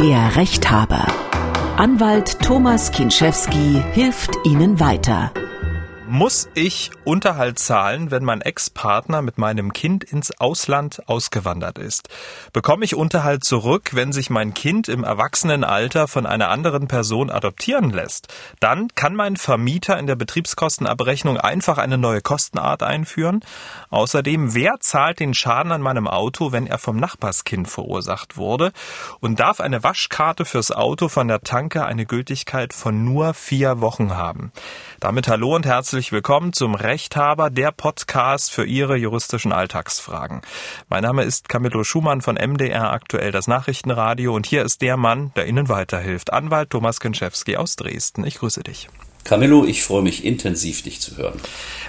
Der Rechthaber. Anwalt Thomas Kinschewski hilft Ihnen weiter. Muss ich Unterhalt zahlen, wenn mein Ex-Partner mit meinem Kind ins Ausland ausgewandert ist? Bekomme ich Unterhalt zurück, wenn sich mein Kind im Erwachsenenalter von einer anderen Person adoptieren lässt? Dann kann mein Vermieter in der Betriebskostenabrechnung einfach eine neue Kostenart einführen. Außerdem, wer zahlt den Schaden an meinem Auto, wenn er vom Nachbarskind verursacht wurde? Und darf eine Waschkarte fürs Auto von der Tanke eine Gültigkeit von nur vier Wochen haben? Damit hallo und herzlich willkommen zum Rechthaber, der Podcast für Ihre juristischen Alltagsfragen. Mein Name ist Camillo Schumann von MDR aktuell das Nachrichtenradio und hier ist der Mann, der Ihnen weiterhilft, Anwalt Thomas Kinczewski aus Dresden. Ich grüße dich. Camillo, ich freue mich intensiv, dich zu hören.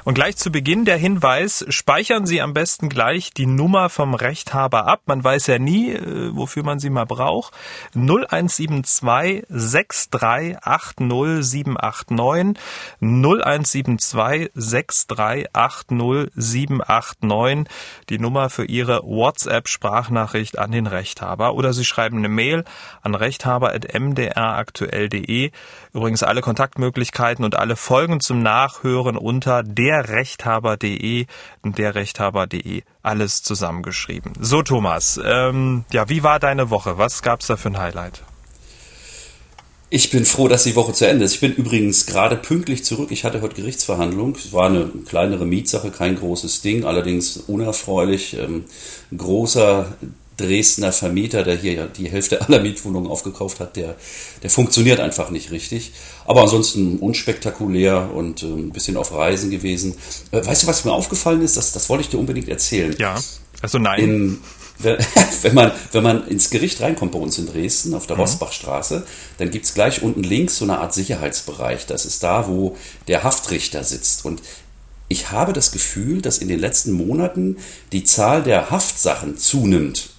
Und gleich zu Beginn der Hinweis, speichern Sie am besten gleich die Nummer vom Rechthaber ab. Man weiß ja nie, äh, wofür man sie mal braucht. 0172 6380 789 0172 6380 789 die Nummer für Ihre WhatsApp-Sprachnachricht an den Rechthaber. Oder Sie schreiben eine Mail an rechthaber.mdraktuell.de. Übrigens alle Kontaktmöglichkeiten und alle Folgen zum Nachhören unter derrechthaber.de und derrechthaber.de. Alles zusammengeschrieben. So, Thomas, ähm, ja, wie war deine Woche? Was gab's da für ein Highlight? Ich bin froh, dass die Woche zu Ende ist. Ich bin übrigens gerade pünktlich zurück. Ich hatte heute Gerichtsverhandlung. Es war eine kleinere Mietsache, kein großes Ding, allerdings unerfreulich. Ähm, großer Dresdner Vermieter, der hier ja die Hälfte aller Mietwohnungen aufgekauft hat, der, der funktioniert einfach nicht richtig. Aber ansonsten unspektakulär und äh, ein bisschen auf Reisen gewesen. Äh, weißt du, was mir aufgefallen ist? Das, das wollte ich dir unbedingt erzählen. Ja, also nein. In, wenn man, wenn man ins Gericht reinkommt bei uns in Dresden auf der mhm. Rosbachstraße, dann gibt's gleich unten links so eine Art Sicherheitsbereich. Das ist da, wo der Haftrichter sitzt. Und ich habe das Gefühl, dass in den letzten Monaten die Zahl der Haftsachen zunimmt.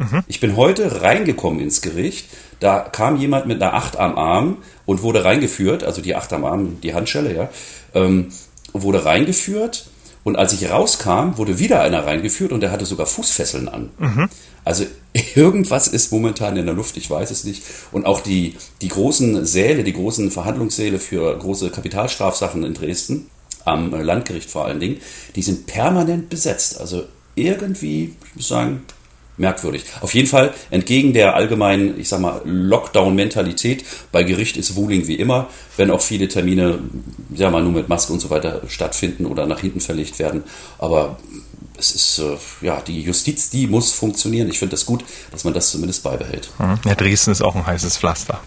Mhm. Ich bin heute reingekommen ins Gericht. Da kam jemand mit einer Acht am Arm und wurde reingeführt, also die Acht am Arm, die Handschelle, ja, ähm, wurde reingeführt. Und als ich rauskam, wurde wieder einer reingeführt und der hatte sogar Fußfesseln an. Mhm. Also irgendwas ist momentan in der Luft, ich weiß es nicht. Und auch die, die großen Säle, die großen Verhandlungssäle für große Kapitalstrafsachen in Dresden, am Landgericht vor allen Dingen, die sind permanent besetzt. Also irgendwie, ich muss sagen, merkwürdig. Auf jeden Fall entgegen der allgemeinen, ich sag mal, Lockdown-Mentalität. Bei Gericht ist Wuling wie immer, wenn auch viele Termine, ja mal nur mit Maske und so weiter stattfinden oder nach hinten verlegt werden. Aber es ist, äh, ja, die Justiz, die muss funktionieren. Ich finde es das gut, dass man das zumindest beibehält. Mhm. Ja, Dresden ist auch ein heißes Pflaster.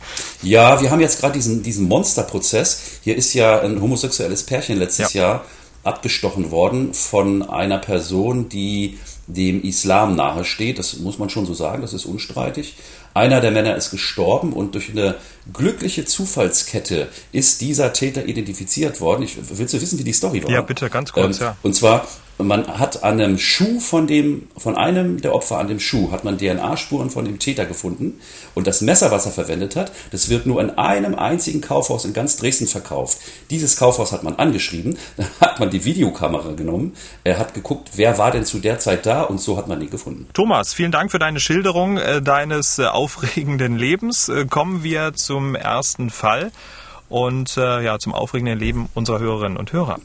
Ja, wir haben jetzt gerade diesen, diesen Monsterprozess. Hier ist ja ein homosexuelles Pärchen letztes ja. Jahr abgestochen worden von einer Person, die dem Islam nahe steht. Das muss man schon so sagen, das ist unstreitig. Einer der Männer ist gestorben und durch eine glückliche Zufallskette ist dieser Täter identifiziert worden. Ich, willst du wissen, wie die Story war? Ja, bitte, ganz kurz, ähm, ja. Und zwar man hat an einem Schuh von dem, von einem der Opfer an dem Schuh, hat man DNA-Spuren von dem Täter gefunden. Und das Messer, was er verwendet hat, das wird nur in einem einzigen Kaufhaus in ganz Dresden verkauft. Dieses Kaufhaus hat man angeschrieben, dann hat man die Videokamera genommen, er hat geguckt, wer war denn zu der Zeit da und so hat man ihn gefunden. Thomas, vielen Dank für deine Schilderung äh, deines äh, aufregenden Lebens. Äh, kommen wir zum ersten Fall und ja, zum aufregenden Leben unserer Hörerinnen und Hörer.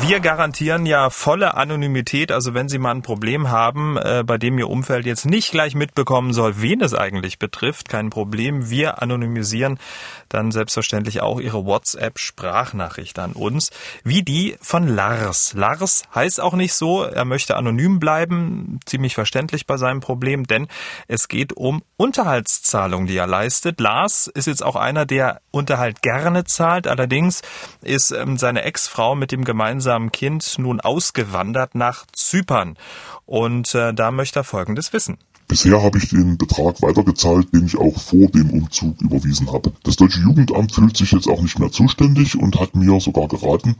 Wir garantieren ja volle Anonymität. Also wenn Sie mal ein Problem haben, äh, bei dem Ihr Umfeld jetzt nicht gleich mitbekommen soll, wen es eigentlich betrifft, kein Problem. Wir anonymisieren dann selbstverständlich auch Ihre WhatsApp-Sprachnachricht an uns, wie die von Lars. Lars heißt auch nicht so, er möchte anonym bleiben, ziemlich verständlich bei seinem Problem, denn es geht um Unterhaltszahlung, die er leistet. Lars ist jetzt auch einer, der Unterhalt gerne zahlt, allerdings ist ähm, seine Ex-Frau mit dem gemeinsamen Kind nun ausgewandert nach Zypern und äh, da möchte er Folgendes wissen. Bisher habe ich den Betrag weitergezahlt, den ich auch vor dem Umzug überwiesen habe. Das Deutsche Jugendamt fühlt sich jetzt auch nicht mehr zuständig und hat mir sogar geraten,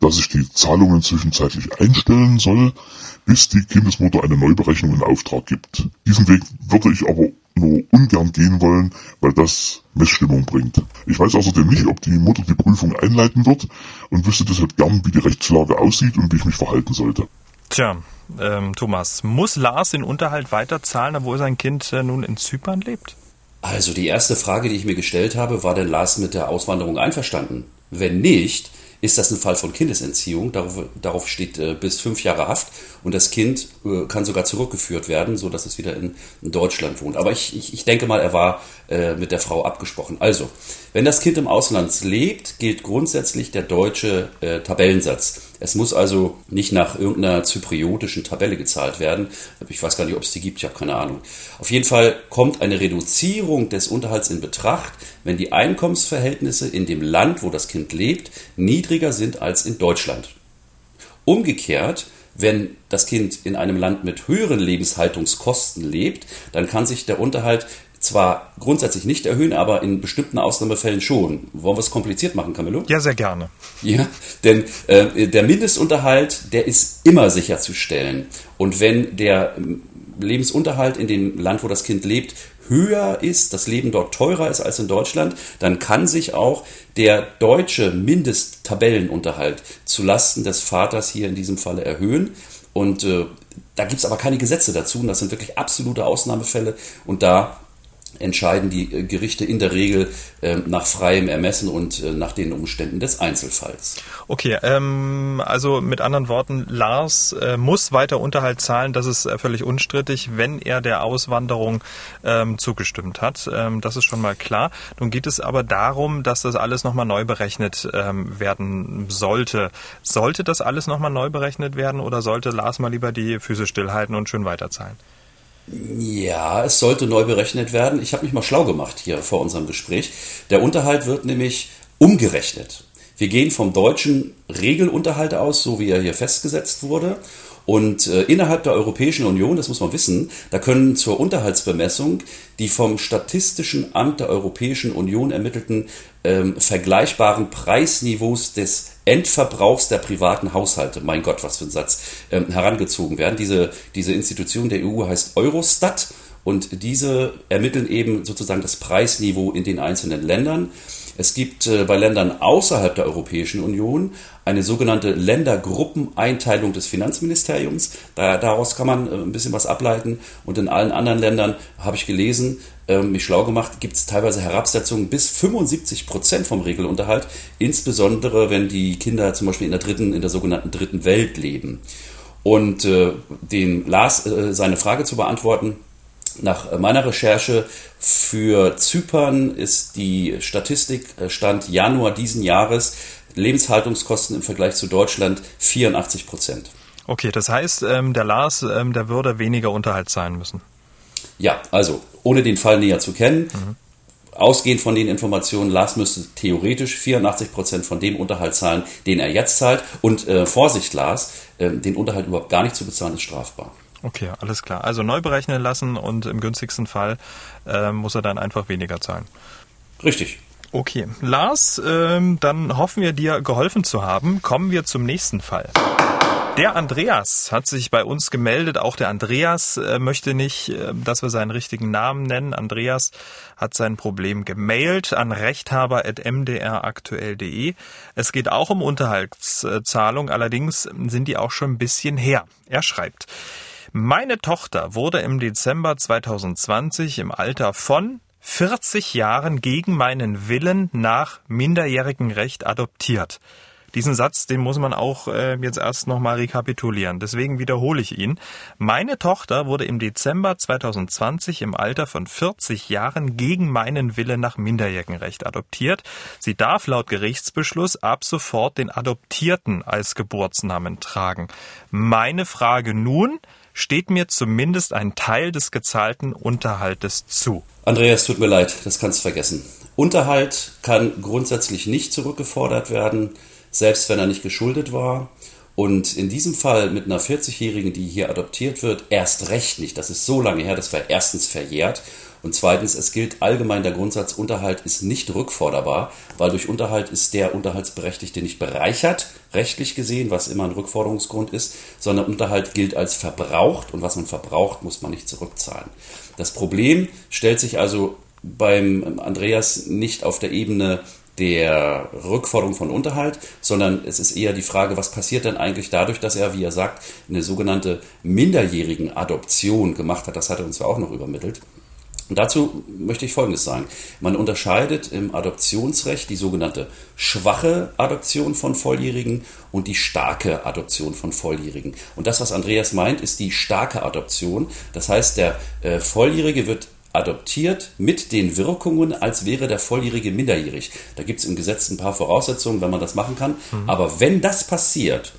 dass ich die Zahlungen zwischenzeitlich einstellen soll, bis die Kindesmutter eine Neuberechnung in Auftrag gibt. Diesen Weg würde ich aber nur ungern gehen wollen, weil das Missstimmung bringt. Ich weiß außerdem nicht, ob die Mutter die Prüfung einleiten wird und wüsste deshalb gern, wie die Rechtslage aussieht und wie ich mich verhalten sollte. Tja, ähm, Thomas, muss Lars den Unterhalt weiterzahlen, obwohl sein Kind äh, nun in Zypern lebt? Also die erste Frage, die ich mir gestellt habe, war denn Lars mit der Auswanderung einverstanden? Wenn nicht, ist das ein Fall von Kindesentziehung. Darauf, darauf steht äh, bis fünf Jahre Haft und das Kind äh, kann sogar zurückgeführt werden, so dass es wieder in, in Deutschland wohnt. Aber ich, ich, ich, denke mal, er war äh, mit der Frau abgesprochen. Also, wenn das Kind im Ausland lebt, gilt grundsätzlich der deutsche äh, Tabellensatz. Es muss also nicht nach irgendeiner zypriotischen Tabelle gezahlt werden. Ich weiß gar nicht, ob es die gibt, ich habe keine Ahnung. Auf jeden Fall kommt eine Reduzierung des Unterhalts in Betracht, wenn die Einkommensverhältnisse in dem Land, wo das Kind lebt, niedriger sind als in Deutschland. Umgekehrt, wenn das Kind in einem Land mit höheren Lebenshaltungskosten lebt, dann kann sich der Unterhalt zwar grundsätzlich nicht erhöhen, aber in bestimmten Ausnahmefällen schon. Wollen wir es kompliziert machen, Camillo? Ja, sehr gerne. Ja, denn äh, der Mindestunterhalt, der ist immer sicherzustellen. Und wenn der Lebensunterhalt in dem Land, wo das Kind lebt, höher ist, das Leben dort teurer ist als in Deutschland, dann kann sich auch der deutsche Mindesttabellenunterhalt zulasten des Vaters hier in diesem Falle erhöhen. Und äh, da gibt es aber keine Gesetze dazu. Und das sind wirklich absolute Ausnahmefälle. Und da entscheiden die äh, Gerichte in der Regel äh, nach freiem Ermessen und äh, nach den Umständen des Einzelfalls. Okay, ähm, also mit anderen Worten, Lars äh, muss weiter Unterhalt zahlen, das ist äh, völlig unstrittig, wenn er der Auswanderung ähm, zugestimmt hat. Ähm, das ist schon mal klar. Nun geht es aber darum, dass das alles nochmal neu berechnet ähm, werden sollte. Sollte das alles nochmal neu berechnet werden oder sollte Lars mal lieber die Füße stillhalten und schön weiterzahlen? Ja, es sollte neu berechnet werden. Ich habe mich mal schlau gemacht hier vor unserem Gespräch. Der Unterhalt wird nämlich umgerechnet. Wir gehen vom deutschen Regelunterhalt aus, so wie er hier festgesetzt wurde. Und äh, innerhalb der Europäischen Union, das muss man wissen, da können zur Unterhaltsbemessung die vom Statistischen Amt der Europäischen Union ermittelten ähm, vergleichbaren Preisniveaus des Endverbrauchs der privaten Haushalte, mein Gott, was für ein Satz, ähm, herangezogen werden. Diese, diese Institution der EU heißt Eurostat und diese ermitteln eben sozusagen das Preisniveau in den einzelnen Ländern. Es gibt äh, bei Ländern außerhalb der Europäischen Union eine sogenannte Ländergruppeneinteilung des Finanzministeriums. Da, daraus kann man äh, ein bisschen was ableiten. Und in allen anderen Ländern habe ich gelesen, äh, mich schlau gemacht, gibt es teilweise Herabsetzungen bis 75 Prozent vom Regelunterhalt, insbesondere wenn die Kinder zum Beispiel in der dritten, in der sogenannten dritten Welt leben. Und äh, den Lars äh, seine Frage zu beantworten, nach meiner Recherche für Zypern ist die Statistik äh, Stand Januar diesen Jahres Lebenshaltungskosten im Vergleich zu Deutschland 84 Prozent. Okay, das heißt, ähm, der Lars, ähm, der würde weniger Unterhalt zahlen müssen. Ja, also ohne den Fall näher zu kennen, mhm. ausgehend von den Informationen, Lars müsste theoretisch 84 Prozent von dem Unterhalt zahlen, den er jetzt zahlt. Und äh, Vorsicht, Lars, äh, den Unterhalt überhaupt gar nicht zu bezahlen, ist strafbar. Okay, alles klar. Also neu berechnen lassen und im günstigsten Fall äh, muss er dann einfach weniger zahlen. Richtig. Okay, Lars, ähm, dann hoffen wir dir geholfen zu haben. Kommen wir zum nächsten Fall. Der Andreas hat sich bei uns gemeldet. Auch der Andreas äh, möchte nicht, äh, dass wir seinen richtigen Namen nennen. Andreas hat sein Problem gemailt an rechthaber.mdraktuell.de. Es geht auch um Unterhaltszahlung, allerdings sind die auch schon ein bisschen her. Er schreibt, meine Tochter wurde im Dezember 2020 im Alter von 40 Jahren gegen meinen Willen nach minderjährigem Recht adoptiert. Diesen Satz, den muss man auch äh, jetzt erst nochmal rekapitulieren. Deswegen wiederhole ich ihn. Meine Tochter wurde im Dezember 2020 im Alter von 40 Jahren gegen meinen Willen nach Minderjährigenrecht adoptiert. Sie darf laut Gerichtsbeschluss ab sofort den Adoptierten als Geburtsnamen tragen. Meine Frage nun, steht mir zumindest ein Teil des gezahlten Unterhaltes zu. Andreas, tut mir leid, das kannst du vergessen. Unterhalt kann grundsätzlich nicht zurückgefordert werden, selbst wenn er nicht geschuldet war. Und in diesem Fall mit einer 40-Jährigen, die hier adoptiert wird, erst recht nicht. Das ist so lange her, das war erstens verjährt. Und zweitens, es gilt allgemein der Grundsatz, Unterhalt ist nicht rückforderbar, weil durch Unterhalt ist der Unterhaltsberechtigte nicht bereichert, rechtlich gesehen, was immer ein Rückforderungsgrund ist, sondern Unterhalt gilt als verbraucht und was man verbraucht, muss man nicht zurückzahlen. Das Problem stellt sich also beim Andreas nicht auf der Ebene der Rückforderung von Unterhalt, sondern es ist eher die Frage, was passiert denn eigentlich dadurch, dass er, wie er sagt, eine sogenannte minderjährigen Adoption gemacht hat. Das hat er uns ja auch noch übermittelt. Und dazu möchte ich Folgendes sagen. Man unterscheidet im Adoptionsrecht die sogenannte schwache Adoption von Volljährigen und die starke Adoption von Volljährigen. Und das, was Andreas meint, ist die starke Adoption. Das heißt, der äh, Volljährige wird adoptiert mit den Wirkungen, als wäre der Volljährige minderjährig. Da gibt es im Gesetz ein paar Voraussetzungen, wenn man das machen kann. Mhm. Aber wenn das passiert,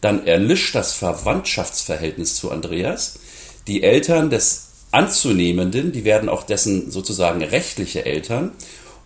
dann erlischt das Verwandtschaftsverhältnis zu Andreas. Die Eltern des Anzunehmenden, die werden auch dessen sozusagen rechtliche Eltern.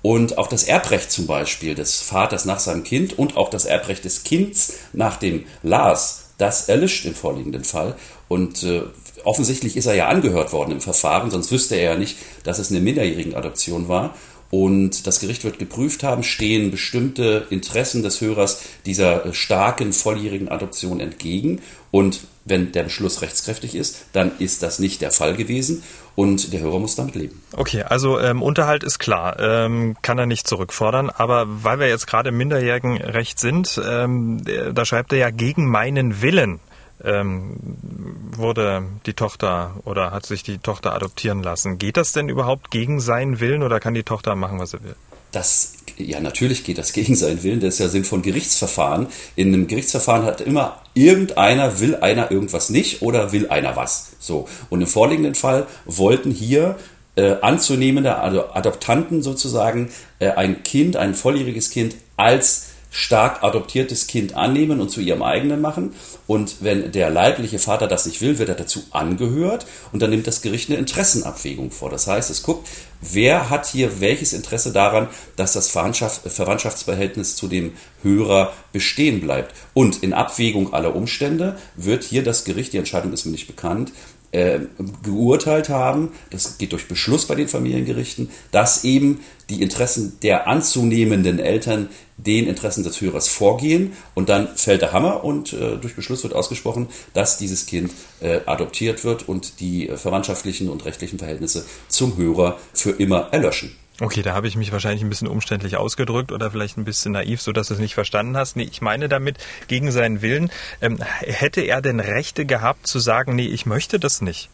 Und auch das Erbrecht zum Beispiel des Vaters nach seinem Kind und auch das Erbrecht des Kindes nach dem Lars, das erlischt im vorliegenden Fall. Und äh, offensichtlich ist er ja angehört worden im Verfahren, sonst wüsste er ja nicht, dass es eine minderjährige Adoption war. Und das Gericht wird geprüft haben, stehen bestimmte Interessen des Hörers dieser starken volljährigen Adoption entgegen. Und wenn der Beschluss rechtskräftig ist, dann ist das nicht der Fall gewesen und der Hörer muss damit leben. Okay, also ähm, Unterhalt ist klar, ähm, kann er nicht zurückfordern, aber weil wir jetzt gerade im Minderjährigenrecht sind, ähm, da schreibt er ja gegen meinen Willen ähm, wurde die Tochter oder hat sich die Tochter adoptieren lassen. Geht das denn überhaupt gegen seinen Willen oder kann die Tochter machen, was sie will? Das, ja, natürlich geht das gegen seinen Willen. Das ist ja Sinn von Gerichtsverfahren. In einem Gerichtsverfahren hat immer irgendeiner, will einer irgendwas nicht oder will einer was. So. Und im vorliegenden Fall wollten hier äh, anzunehmende Adoptanten sozusagen äh, ein Kind, ein volljähriges Kind als stark adoptiertes Kind annehmen und zu ihrem eigenen machen. Und wenn der leibliche Vater das nicht will, wird er dazu angehört und dann nimmt das Gericht eine Interessenabwägung vor. Das heißt, es guckt, wer hat hier welches Interesse daran, dass das Verwandtschaftsverhältnis zu dem Hörer bestehen bleibt. Und in Abwägung aller Umstände wird hier das Gericht, die Entscheidung ist mir nicht bekannt, äh, geurteilt haben, das geht durch Beschluss bei den Familiengerichten, dass eben die Interessen der anzunehmenden Eltern den Interessen des Hörers vorgehen und dann fällt der Hammer und äh, durch Beschluss wird ausgesprochen, dass dieses Kind äh, adoptiert wird und die äh, verwandtschaftlichen und rechtlichen Verhältnisse zum Hörer für immer erlöschen. Okay, da habe ich mich wahrscheinlich ein bisschen umständlich ausgedrückt oder vielleicht ein bisschen naiv, so dass du es nicht verstanden hast. Nee, ich meine damit, gegen seinen Willen, ähm, hätte er denn Rechte gehabt zu sagen, nee, ich möchte das nicht?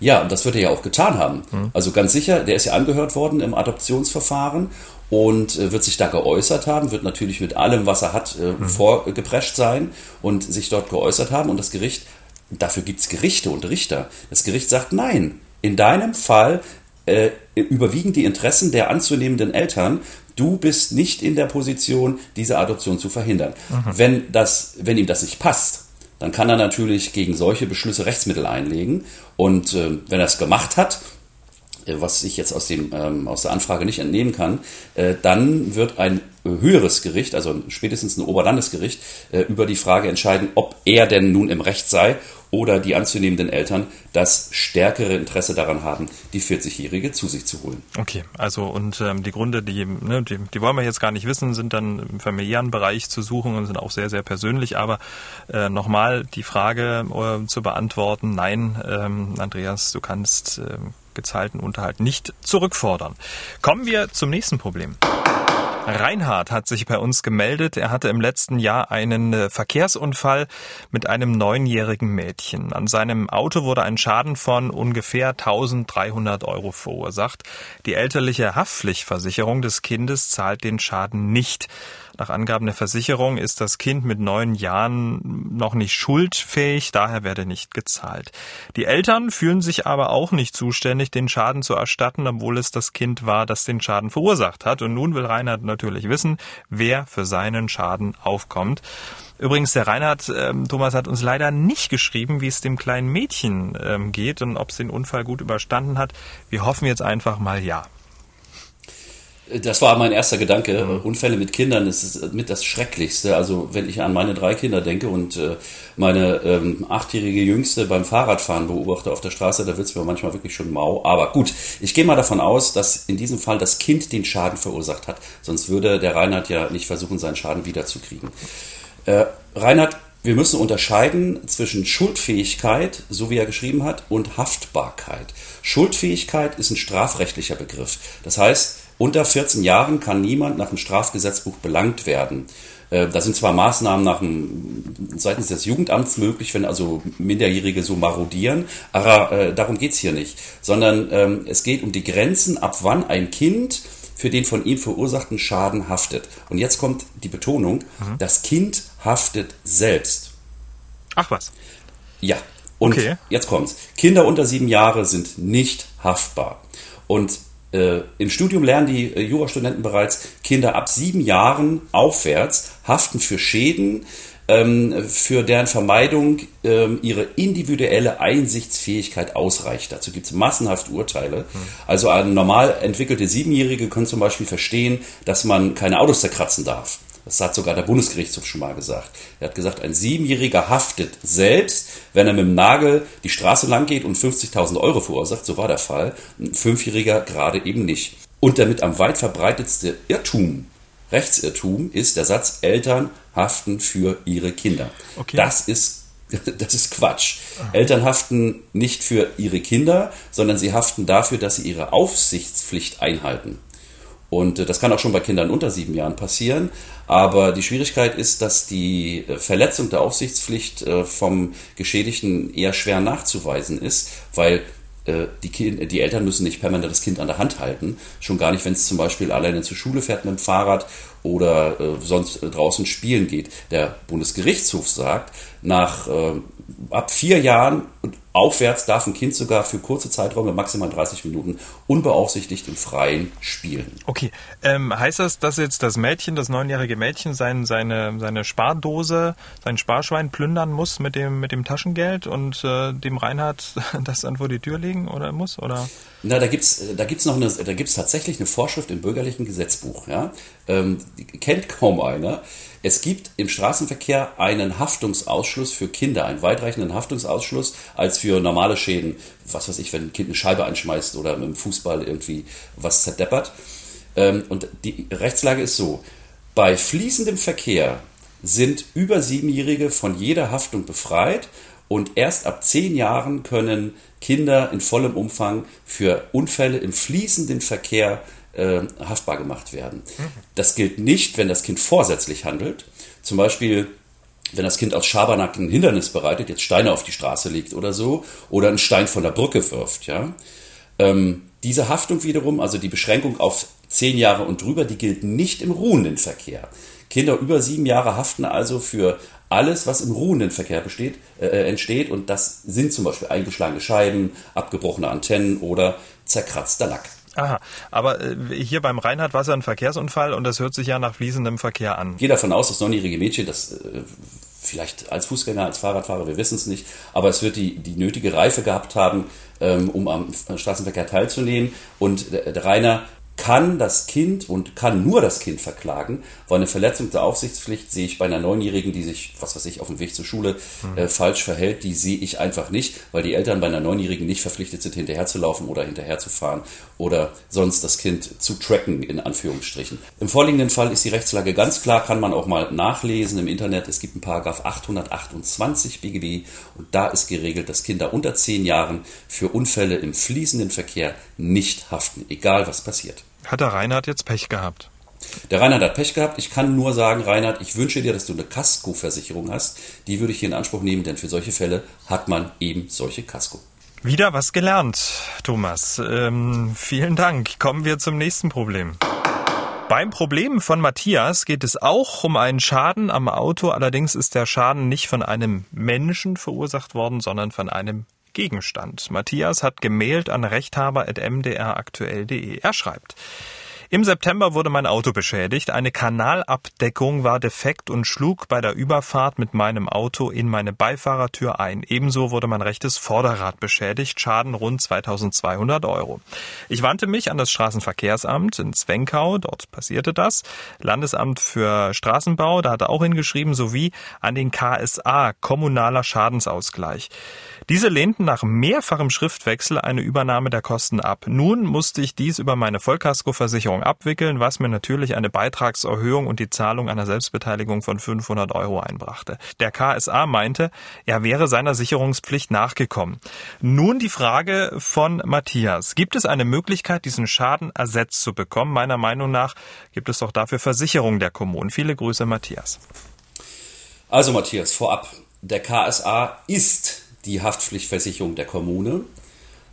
Ja, und das wird er ja auch getan haben. Hm. Also ganz sicher, der ist ja angehört worden im Adoptionsverfahren und äh, wird sich da geäußert haben, wird natürlich mit allem, was er hat, äh, hm. vorgeprescht sein und sich dort geäußert haben. Und das Gericht, dafür gibt's Gerichte und Richter. Das Gericht sagt, nein, in deinem Fall äh, überwiegen die Interessen der anzunehmenden Eltern. Du bist nicht in der Position, diese Adoption zu verhindern. Mhm. Wenn, das, wenn ihm das nicht passt, dann kann er natürlich gegen solche Beschlüsse Rechtsmittel einlegen. Und äh, wenn er es gemacht hat, äh, was ich jetzt aus, dem, ähm, aus der Anfrage nicht entnehmen kann, äh, dann wird ein höheres Gericht, also spätestens ein Oberlandesgericht, äh, über die Frage entscheiden, ob er denn nun im Recht sei oder die anzunehmenden Eltern das stärkere Interesse daran haben, die 40-Jährige zu sich zu holen. Okay, also und ähm, die Gründe, die, ne, die, die wollen wir jetzt gar nicht wissen, sind dann im familiären Bereich zu suchen und sind auch sehr, sehr persönlich. Aber äh, nochmal die Frage äh, zu beantworten, nein, ähm, Andreas, du kannst äh, gezahlten Unterhalt nicht zurückfordern. Kommen wir zum nächsten Problem. Reinhard hat sich bei uns gemeldet. Er hatte im letzten Jahr einen äh, Verkehrsunfall mit einem neunjährigen Mädchen. An seinem Auto wurde ein Schaden von ungefähr 1300 Euro verursacht. Die elterliche Haftpflichtversicherung des Kindes zahlt den Schaden nicht. Nach Angaben der Versicherung ist das Kind mit neun Jahren noch nicht schuldfähig, daher werde nicht gezahlt. Die Eltern fühlen sich aber auch nicht zuständig, den Schaden zu erstatten, obwohl es das Kind war, das den Schaden verursacht hat. Und nun will Reinhard natürlich wissen, wer für seinen Schaden aufkommt. Übrigens, der Reinhard ähm, Thomas hat uns leider nicht geschrieben, wie es dem kleinen Mädchen ähm, geht und ob es den Unfall gut überstanden hat. Wir hoffen jetzt einfach mal ja. Das war mein erster Gedanke. Mhm. Unfälle mit Kindern ist mit das Schrecklichste. Also wenn ich an meine drei Kinder denke und äh, meine ähm, achtjährige Jüngste beim Fahrradfahren beobachte auf der Straße, da wird es mir manchmal wirklich schon mau. Aber gut, ich gehe mal davon aus, dass in diesem Fall das Kind den Schaden verursacht hat. Sonst würde der Reinhard ja nicht versuchen, seinen Schaden wiederzukriegen. Äh, Reinhard, wir müssen unterscheiden zwischen Schuldfähigkeit, so wie er geschrieben hat, und Haftbarkeit. Schuldfähigkeit ist ein strafrechtlicher Begriff. Das heißt, Unter 14 Jahren kann niemand nach dem Strafgesetzbuch belangt werden. Äh, da sind zwar Maßnahmen nach dem, seitens des Jugendamts möglich, wenn also Minderjährige so marodieren, aber äh, darum geht's hier nicht, sondern ähm, es geht um die Grenzen, ab wann ein Kind für den von ihm verursachten Schaden haftet. Und jetzt kommt die Betonung, mhm. das Kind haftet selbst. Ach was. Ja. Und okay. jetzt kommt's. Kinder unter sieben Jahre sind nicht haftbar. Und äh, Im Studium lernen die äh, Jurastudenten bereits, Kinder ab sieben Jahren aufwärts haften für Schäden, ähm, für deren Vermeidung ähm, ihre individuelle Einsichtsfähigkeit ausreicht. Dazu gibt es massenhaft Urteile. Mhm. Also eine normal entwickelte Siebenjährige können zum Beispiel verstehen, dass man keine Autos zerkratzen darf. Das hat sogar der Bundesgerichtshof schon mal gesagt. Er hat gesagt, ein Siebenjähriger haftet selbst, wenn er mit dem Nagel die Straße lang geht und 50.000 Euro verursacht. So war der Fall. Ein Fünfjähriger gerade eben nicht. Und damit am weit verbreitetste Irrtum, Rechtsirrtum, ist der Satz, Eltern haften für ihre Kinder. Okay. Das ist das ist Quatsch. Eltern haften nicht für ihre Kinder, sondern sie haften dafür, dass sie ihre Aufsichtspflicht einhalten. Und äh, das kann auch schon bei Kindern unter sieben Jahren passieren. Aber die Schwierigkeit ist, dass die äh, Verletzung der Aufsichtspflicht äh, vom Geschädigten eher schwer nachzuweisen ist, weil die, kind, die Eltern müssen nicht permanent das Kind an der Hand halten. Schon gar nicht, wenn es zum Beispiel alleine zur Schule fährt mit dem Fahrrad oder äh, sonst draußen spielen geht. Der Bundesgerichtshof sagt, nach äh, ab vier Jahren aufwärts darf ein Kind sogar für kurze Zeiträume, maximal 30 Minuten, unbeaufsichtigt im Freien spielen. Okay, ähm, heißt das, dass jetzt das Mädchen, das neunjährige Mädchen, sein, seine, seine Spardose, sein Sparschwein plündern muss mit dem, mit dem Taschengeld und äh, dem Reinhard das dann vor die Tür legen oder muss? Oder? Na, da gibt's da gibt's noch eine, da gibt's tatsächlich eine Vorschrift im bürgerlichen Gesetzbuch. Ja? Ähm, kennt kaum einer. Es gibt im Straßenverkehr einen Haftungsausschluss für Kinder, einen weitreichenden Haftungsausschluss als für normale Schäden. Was weiß ich, wenn ein Kind eine Scheibe einschmeißt oder mit dem Fußball irgendwie was zerdeppert. Ähm, und die Rechtslage ist so: Bei fließendem Verkehr sind über Siebenjährige von jeder Haftung befreit und erst ab zehn Jahren können Kinder in vollem Umfang für Unfälle im fließenden Verkehr äh, haftbar gemacht werden. Das gilt nicht, wenn das Kind vorsätzlich handelt. Zum Beispiel, wenn das Kind aus Schabernack ein Hindernis bereitet, jetzt Steine auf die Straße legt oder so, oder einen Stein von der Brücke wirft. Ja? Ähm, diese Haftung wiederum, also die Beschränkung auf zehn Jahre und drüber, die gilt nicht im ruhenden Verkehr. Kinder über sieben Jahre haften also für alles, was im ruhenden Verkehr besteht, äh, äh, entsteht. Und das sind zum Beispiel eingeschlagene Scheiben, abgebrochene Antennen oder zerkratzter Lack. Aha, aber äh, hier beim Reinhard war es ja ein Verkehrsunfall und das hört sich ja nach fließendem Verkehr an. Ich gehe davon aus, das neunjährige Mädchen, das äh, vielleicht als Fußgänger, als Fahrradfahrer, wir wissen es nicht, aber es wird die, die nötige Reife gehabt haben, ähm, um am Straßenverkehr teilzunehmen. Und der, der Rainer kann das Kind und kann nur das Kind verklagen, weil eine Verletzung der Aufsichtspflicht sehe ich bei einer Neunjährigen, die sich, was weiß ich, auf dem Weg zur Schule äh, falsch verhält, die sehe ich einfach nicht, weil die Eltern bei einer Neunjährigen nicht verpflichtet sind, hinterherzulaufen oder hinterherzufahren oder sonst das Kind zu tracken, in Anführungsstrichen. Im vorliegenden Fall ist die Rechtslage ganz klar, kann man auch mal nachlesen im Internet. Es gibt einen Paragraph 828 BGB und da ist geregelt, dass Kinder unter zehn Jahren für Unfälle im fließenden Verkehr nicht haften, egal was passiert. Hat der Reinhard jetzt Pech gehabt? Der Reinhard hat Pech gehabt. Ich kann nur sagen, Reinhard, ich wünsche dir, dass du eine Casco-Versicherung hast. Die würde ich hier in Anspruch nehmen, denn für solche Fälle hat man eben solche Casco. Wieder was gelernt, Thomas. Ähm, vielen Dank. Kommen wir zum nächsten Problem. Beim Problem von Matthias geht es auch um einen Schaden am Auto. Allerdings ist der Schaden nicht von einem Menschen verursacht worden, sondern von einem Gegenstand. Matthias hat gemailt an rechthaber.mdraktuell.de. Er schreibt, im September wurde mein Auto beschädigt. Eine Kanalabdeckung war defekt und schlug bei der Überfahrt mit meinem Auto in meine Beifahrertür ein. Ebenso wurde mein rechtes Vorderrad beschädigt. Schaden rund 2200 Euro. Ich wandte mich an das Straßenverkehrsamt in Zwenkau. Dort passierte das. Landesamt für Straßenbau, da hat er auch hingeschrieben, sowie an den KSA, kommunaler Schadensausgleich. Diese lehnten nach mehrfachem Schriftwechsel eine Übernahme der Kosten ab. Nun musste ich dies über meine Vollkaskoversicherung Versicherung abwickeln, was mir natürlich eine Beitragserhöhung und die Zahlung einer Selbstbeteiligung von 500 Euro einbrachte. Der KSA meinte, er wäre seiner Sicherungspflicht nachgekommen. Nun die Frage von Matthias. Gibt es eine Möglichkeit, diesen Schaden ersetzt zu bekommen? Meiner Meinung nach gibt es doch dafür Versicherungen der Kommunen. Viele Grüße, Matthias. Also Matthias, vorab, der KSA ist die Haftpflichtversicherung der Kommune.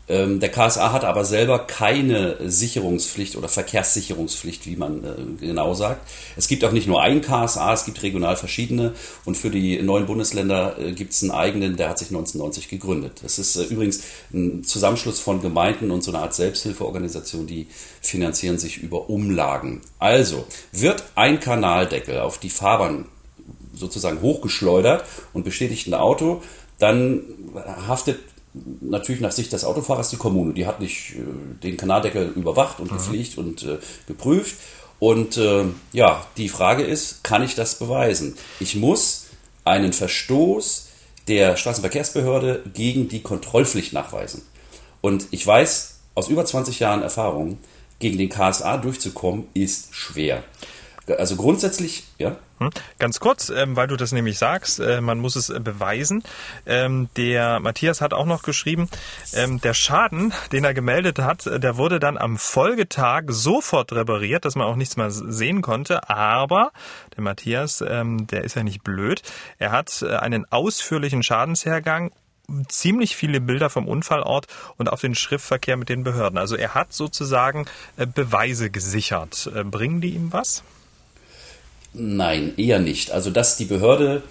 Ähm, der KSA hat aber selber keine Sicherungspflicht oder Verkehrssicherungspflicht, wie man äh, genau sagt. Es gibt auch nicht nur einen KSA, es gibt regional verschiedene und für die neuen Bundesländer äh, gibt es einen eigenen, der hat sich 1990 gegründet. Das ist äh, übrigens ein Zusammenschluss von Gemeinden und so eine Art Selbsthilfeorganisation, die finanzieren sich über Umlagen. Also wird ein Kanaldeckel auf die Fahrbahn sozusagen hochgeschleudert und bestätigt ein Auto, dann haftet natürlich nach Sicht des Autofahrers die Kommune. Die hat nicht äh, den Kanaldeckel überwacht und mhm. gepflegt und äh, geprüft. Und äh, ja, die Frage ist, kann ich das beweisen? Ich muss einen Verstoß der Straßenverkehrsbehörde gegen die Kontrollpflicht nachweisen. Und ich weiß aus über 20 Jahren Erfahrung, gegen den KSA durchzukommen, ist schwer. Also grundsätzlich, ja. Hm? Ganz kurz, ähm, weil du das nämlich sagst, äh, man muss es äh, beweisen. Ähm, der Matthias hat auch noch geschrieben, ähm, der Schaden, den er gemeldet hat, äh, der wurde dann am Folgetag sofort repariert, dass man auch nichts mehr sehen konnte. Aber der Matthias, ähm, der ist ja nicht blöd. Er hat äh, einen ausführlichen Schadenshergang ziemlich viele Bilder vom Unfallort und auf den Schriftverkehr mit den Behörden. Also er hat sozusagen äh, Beweise gesichert. Äh, bringen die ihm was? Nein, eher nicht. Also, dass die Behörde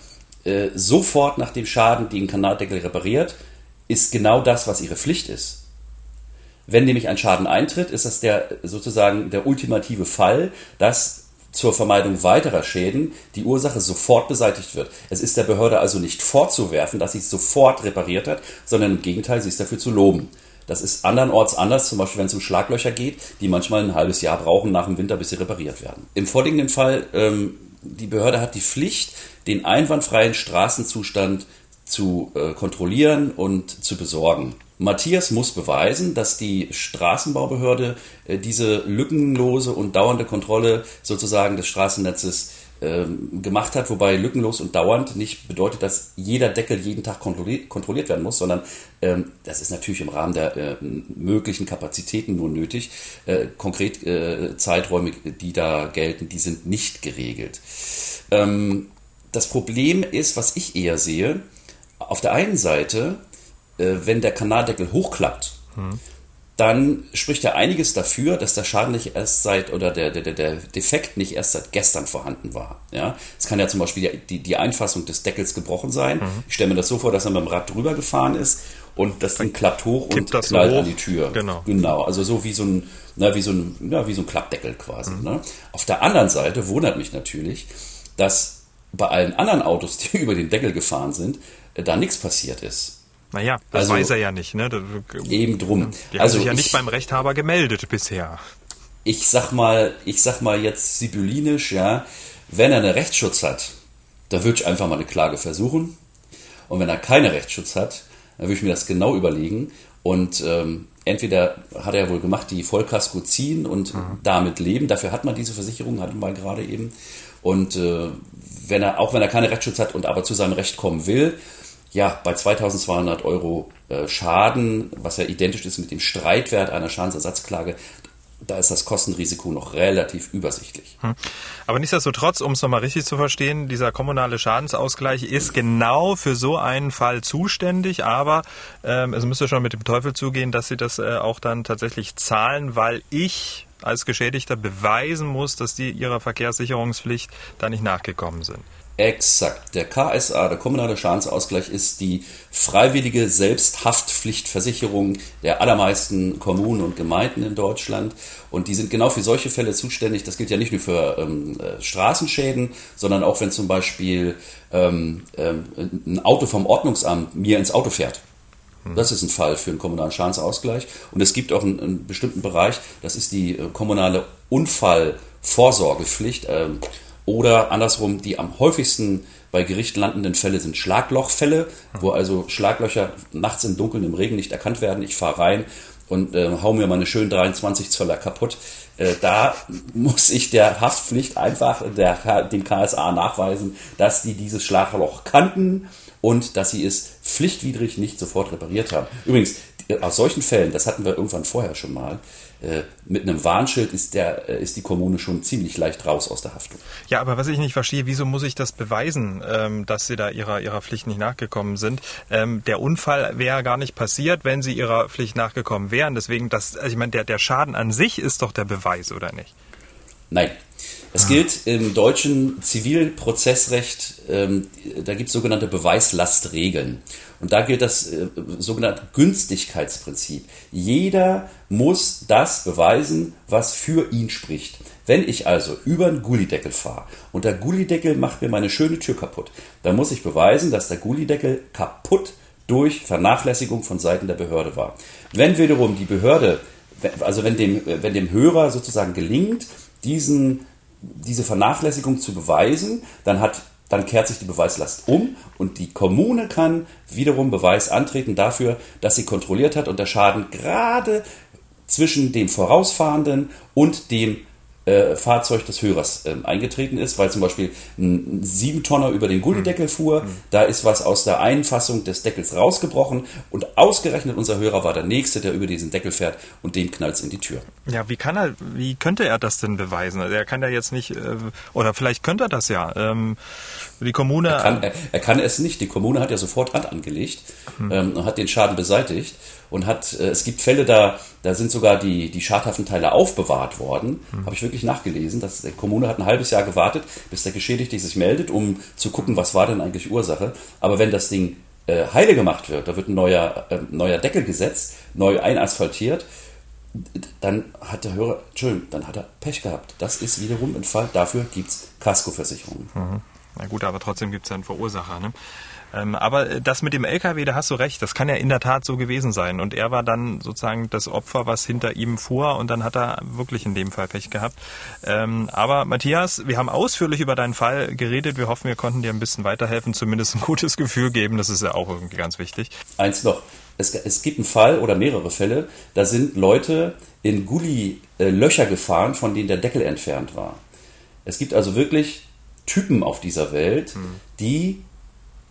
äh, sofort nach dem Schaden den Kanaldeckel repariert, ist genau das, was ihre Pflicht ist. Wenn nämlich ein Schaden eintritt, ist das der sozusagen der ultimative Fall, dass zur Vermeidung weiterer Schäden die Ursache sofort beseitigt wird. Es ist der Behörde also nicht vorzuwerfen, dass sie es sofort repariert hat, sondern im Gegenteil, sie ist dafür zu loben. Das ist andernorts anders, zum Beispiel wenn es um Schlaglöcher geht, die manchmal ein halbes Jahr brauchen nach dem Winter, bis sie repariert werden. Im vorliegenden Fall, ähm, die Behörde hat die Pflicht, den einwandfreien Straßenzustand zu äh, kontrollieren und zu besorgen. Matthias muss beweisen, dass die Straßenbaubehörde äh, diese lückenlose und dauernde Kontrolle sozusagen des Straßennetzes ähm, gemacht hat, wobei lückenlos und dauernd nicht bedeutet, dass jeder Deckel jeden Tag kontrolliert, werden muss, sondern ähm, das ist natürlich im Rahmen der äh, möglichen Kapazitäten nur nötig. Äh, konkret äh, Zeiträume, die da gelten, die sind nicht geregelt. Ähm, das Problem ist, was ich eher sehe, auf der einen Seite, äh, wenn der Kanaldeckel hochklappt, hm dann spricht ja einiges dafür, dass der Schaden nicht erst seit oder der, der, der Defekt nicht erst seit gestern vorhanden war. Ja, es kann ja zum Beispiel die, die, Einfassung des Deckels gebrochen sein. Mhm. Ich stelle mir das so vor, dass er mit dem Rad drüber gefahren ist und das Ding klappt hoch und knallt so hoch. an die Tür. Genau. Genau. Also so wie so ein, na, wie so ein, ja, wie so ein Klappdeckel quasi. Mhm. Ne? Auf der anderen Seite wundert mich natürlich, dass bei allen anderen Autos, die über den Deckel gefahren sind, äh, da nichts passiert ist. Naja, das also, weiß er ja nicht. Ne? eben drum. Die also haben sich ja ich, nicht beim Rechthaber gemeldet bisher. Ich sag mal, ich sag mal jetzt sibyllinisch, ja, wenn er einen Rechtsschutz hat, da würde ich einfach mal eine Klage versuchen. Und wenn er keinen Rechtsschutz hat, dann würde ich mir das genau überlegen. Und ähm, entweder hat er wohl gemacht, die Vollkasko ziehen und mhm. damit leben. Dafür hat man diese Versicherung, hatten wir gerade eben. Und äh, wenn er, auch wenn er keinen Rechtsschutz hat und aber zu seinem Recht kommen will, ja, bei 2200 Euro äh, Schaden, was ja identisch ist mit dem Streitwert einer Schadensersatzklage, da ist das Kostenrisiko noch relativ übersichtlich. Hm. Aber nichtsdestotrotz, um es nochmal richtig zu verstehen, dieser kommunale Schadensausgleich ist genau für so einen Fall zuständig, aber ähm, es müsste schon mit dem Teufel zugehen, dass sie das äh, auch dann tatsächlich zahlen, weil ich als Geschädigter beweisen muss, dass die ihrer Verkehrssicherungspflicht da nicht nachgekommen sind. Exakt. Der KSA, der kommunale Schadensausgleich, ist die freiwillige Selbsthaftpflichtversicherung der allermeisten Kommunen und Gemeinden in Deutschland. Und die sind genau für solche Fälle zuständig. Das gilt ja nicht nur für ähm, äh, Straßenschäden, sondern auch wenn zum Beispiel ähm, ähm, ein Auto vom Ordnungsamt mir ins Auto fährt. Hm. Das ist ein Fall für einen kommunalen Schadensausgleich. Und es gibt auch einen, einen bestimmten Bereich, das ist die äh, kommunale Unfallvorsorgepflicht. Ähm, oder andersrum, die am häufigsten bei Gericht landenden Fälle sind Schlaglochfälle, wo also Schlaglöcher nachts im Dunkeln, im Regen nicht erkannt werden. Ich fahre rein und äh, hau mir meine schönen 23 Zöller kaputt. Äh, da muss ich der Haftpflicht einfach der, dem KSA nachweisen, dass die dieses Schlagloch kannten und dass sie es pflichtwidrig nicht sofort repariert haben. Übrigens, aus solchen Fällen, das hatten wir irgendwann vorher schon mal, äh, mit einem Warnschild ist, der, äh, ist die Kommune schon ziemlich leicht raus aus der Haftung. Ja, aber was ich nicht verstehe, wieso muss ich das beweisen, ähm, dass Sie da ihrer, ihrer Pflicht nicht nachgekommen sind? Ähm, der Unfall wäre gar nicht passiert, wenn Sie Ihrer Pflicht nachgekommen wären. Deswegen, das, also ich meine, der, der Schaden an sich ist doch der Beweis, oder nicht? Nein. Es ah. gilt im deutschen Zivilprozessrecht, ähm, da gibt es sogenannte Beweislastregeln. Und da gilt das äh, sogenannte Günstigkeitsprinzip. Jeder muss das beweisen, was für ihn spricht. Wenn ich also über einen Gullideckel fahre und der Gullideckel macht mir meine schöne Tür kaputt, dann muss ich beweisen, dass der Gullideckel kaputt durch Vernachlässigung von Seiten der Behörde war. Wenn wiederum die Behörde, also wenn dem, wenn dem Hörer sozusagen gelingt, diesen, diese Vernachlässigung zu beweisen, dann hat dann kehrt sich die Beweislast um und die Kommune kann wiederum Beweis antreten dafür, dass sie kontrolliert hat und der Schaden gerade zwischen dem Vorausfahrenden und dem äh, Fahrzeug des Hörers äh, eingetreten ist, weil zum Beispiel ein Siebentonner über den Gullideckel fuhr, mhm. da ist was aus der Einfassung des Deckels rausgebrochen und ausgerechnet unser Hörer war der Nächste, der über diesen Deckel fährt und dem knallt in die Tür. Ja, wie kann er, wie könnte er das denn beweisen? Also er kann ja jetzt nicht, äh, oder vielleicht könnte er das ja. Ähm, die Kommune. Er kann, er, er kann, es nicht. Die Kommune hat ja sofort Hand angelegt mhm. ähm, und hat den Schaden beseitigt und hat, äh, es gibt Fälle, da, da sind sogar die, die schadhaften Teile aufbewahrt worden. Mhm. Habe ich wirklich nachgelesen. Dass die Kommune hat ein halbes Jahr gewartet, bis der Geschädigte sich meldet, um zu gucken, was war denn eigentlich Ursache. Aber wenn das Ding äh, heile gemacht wird, da wird ein neuer, äh, neuer Deckel gesetzt, neu einasphaltiert, dann hat der Hörer, Entschuldigung, dann hat er Pech gehabt. Das ist wiederum ein Fall, dafür gibt es Kaskoversicherungen. Mhm. Na gut, aber trotzdem gibt es ja einen Verursacher. Ne? Ähm, aber das mit dem LKW, da hast du recht, das kann ja in der Tat so gewesen sein. Und er war dann sozusagen das Opfer, was hinter ihm fuhr und dann hat er wirklich in dem Fall Pech gehabt. Ähm, aber Matthias, wir haben ausführlich über deinen Fall geredet. Wir hoffen, wir konnten dir ein bisschen weiterhelfen, zumindest ein gutes Gefühl geben. Das ist ja auch irgendwie ganz wichtig. Eins noch. Es, es gibt einen Fall oder mehrere Fälle, da sind Leute in Gully-Löcher gefahren, von denen der Deckel entfernt war. Es gibt also wirklich Typen auf dieser Welt, hm. die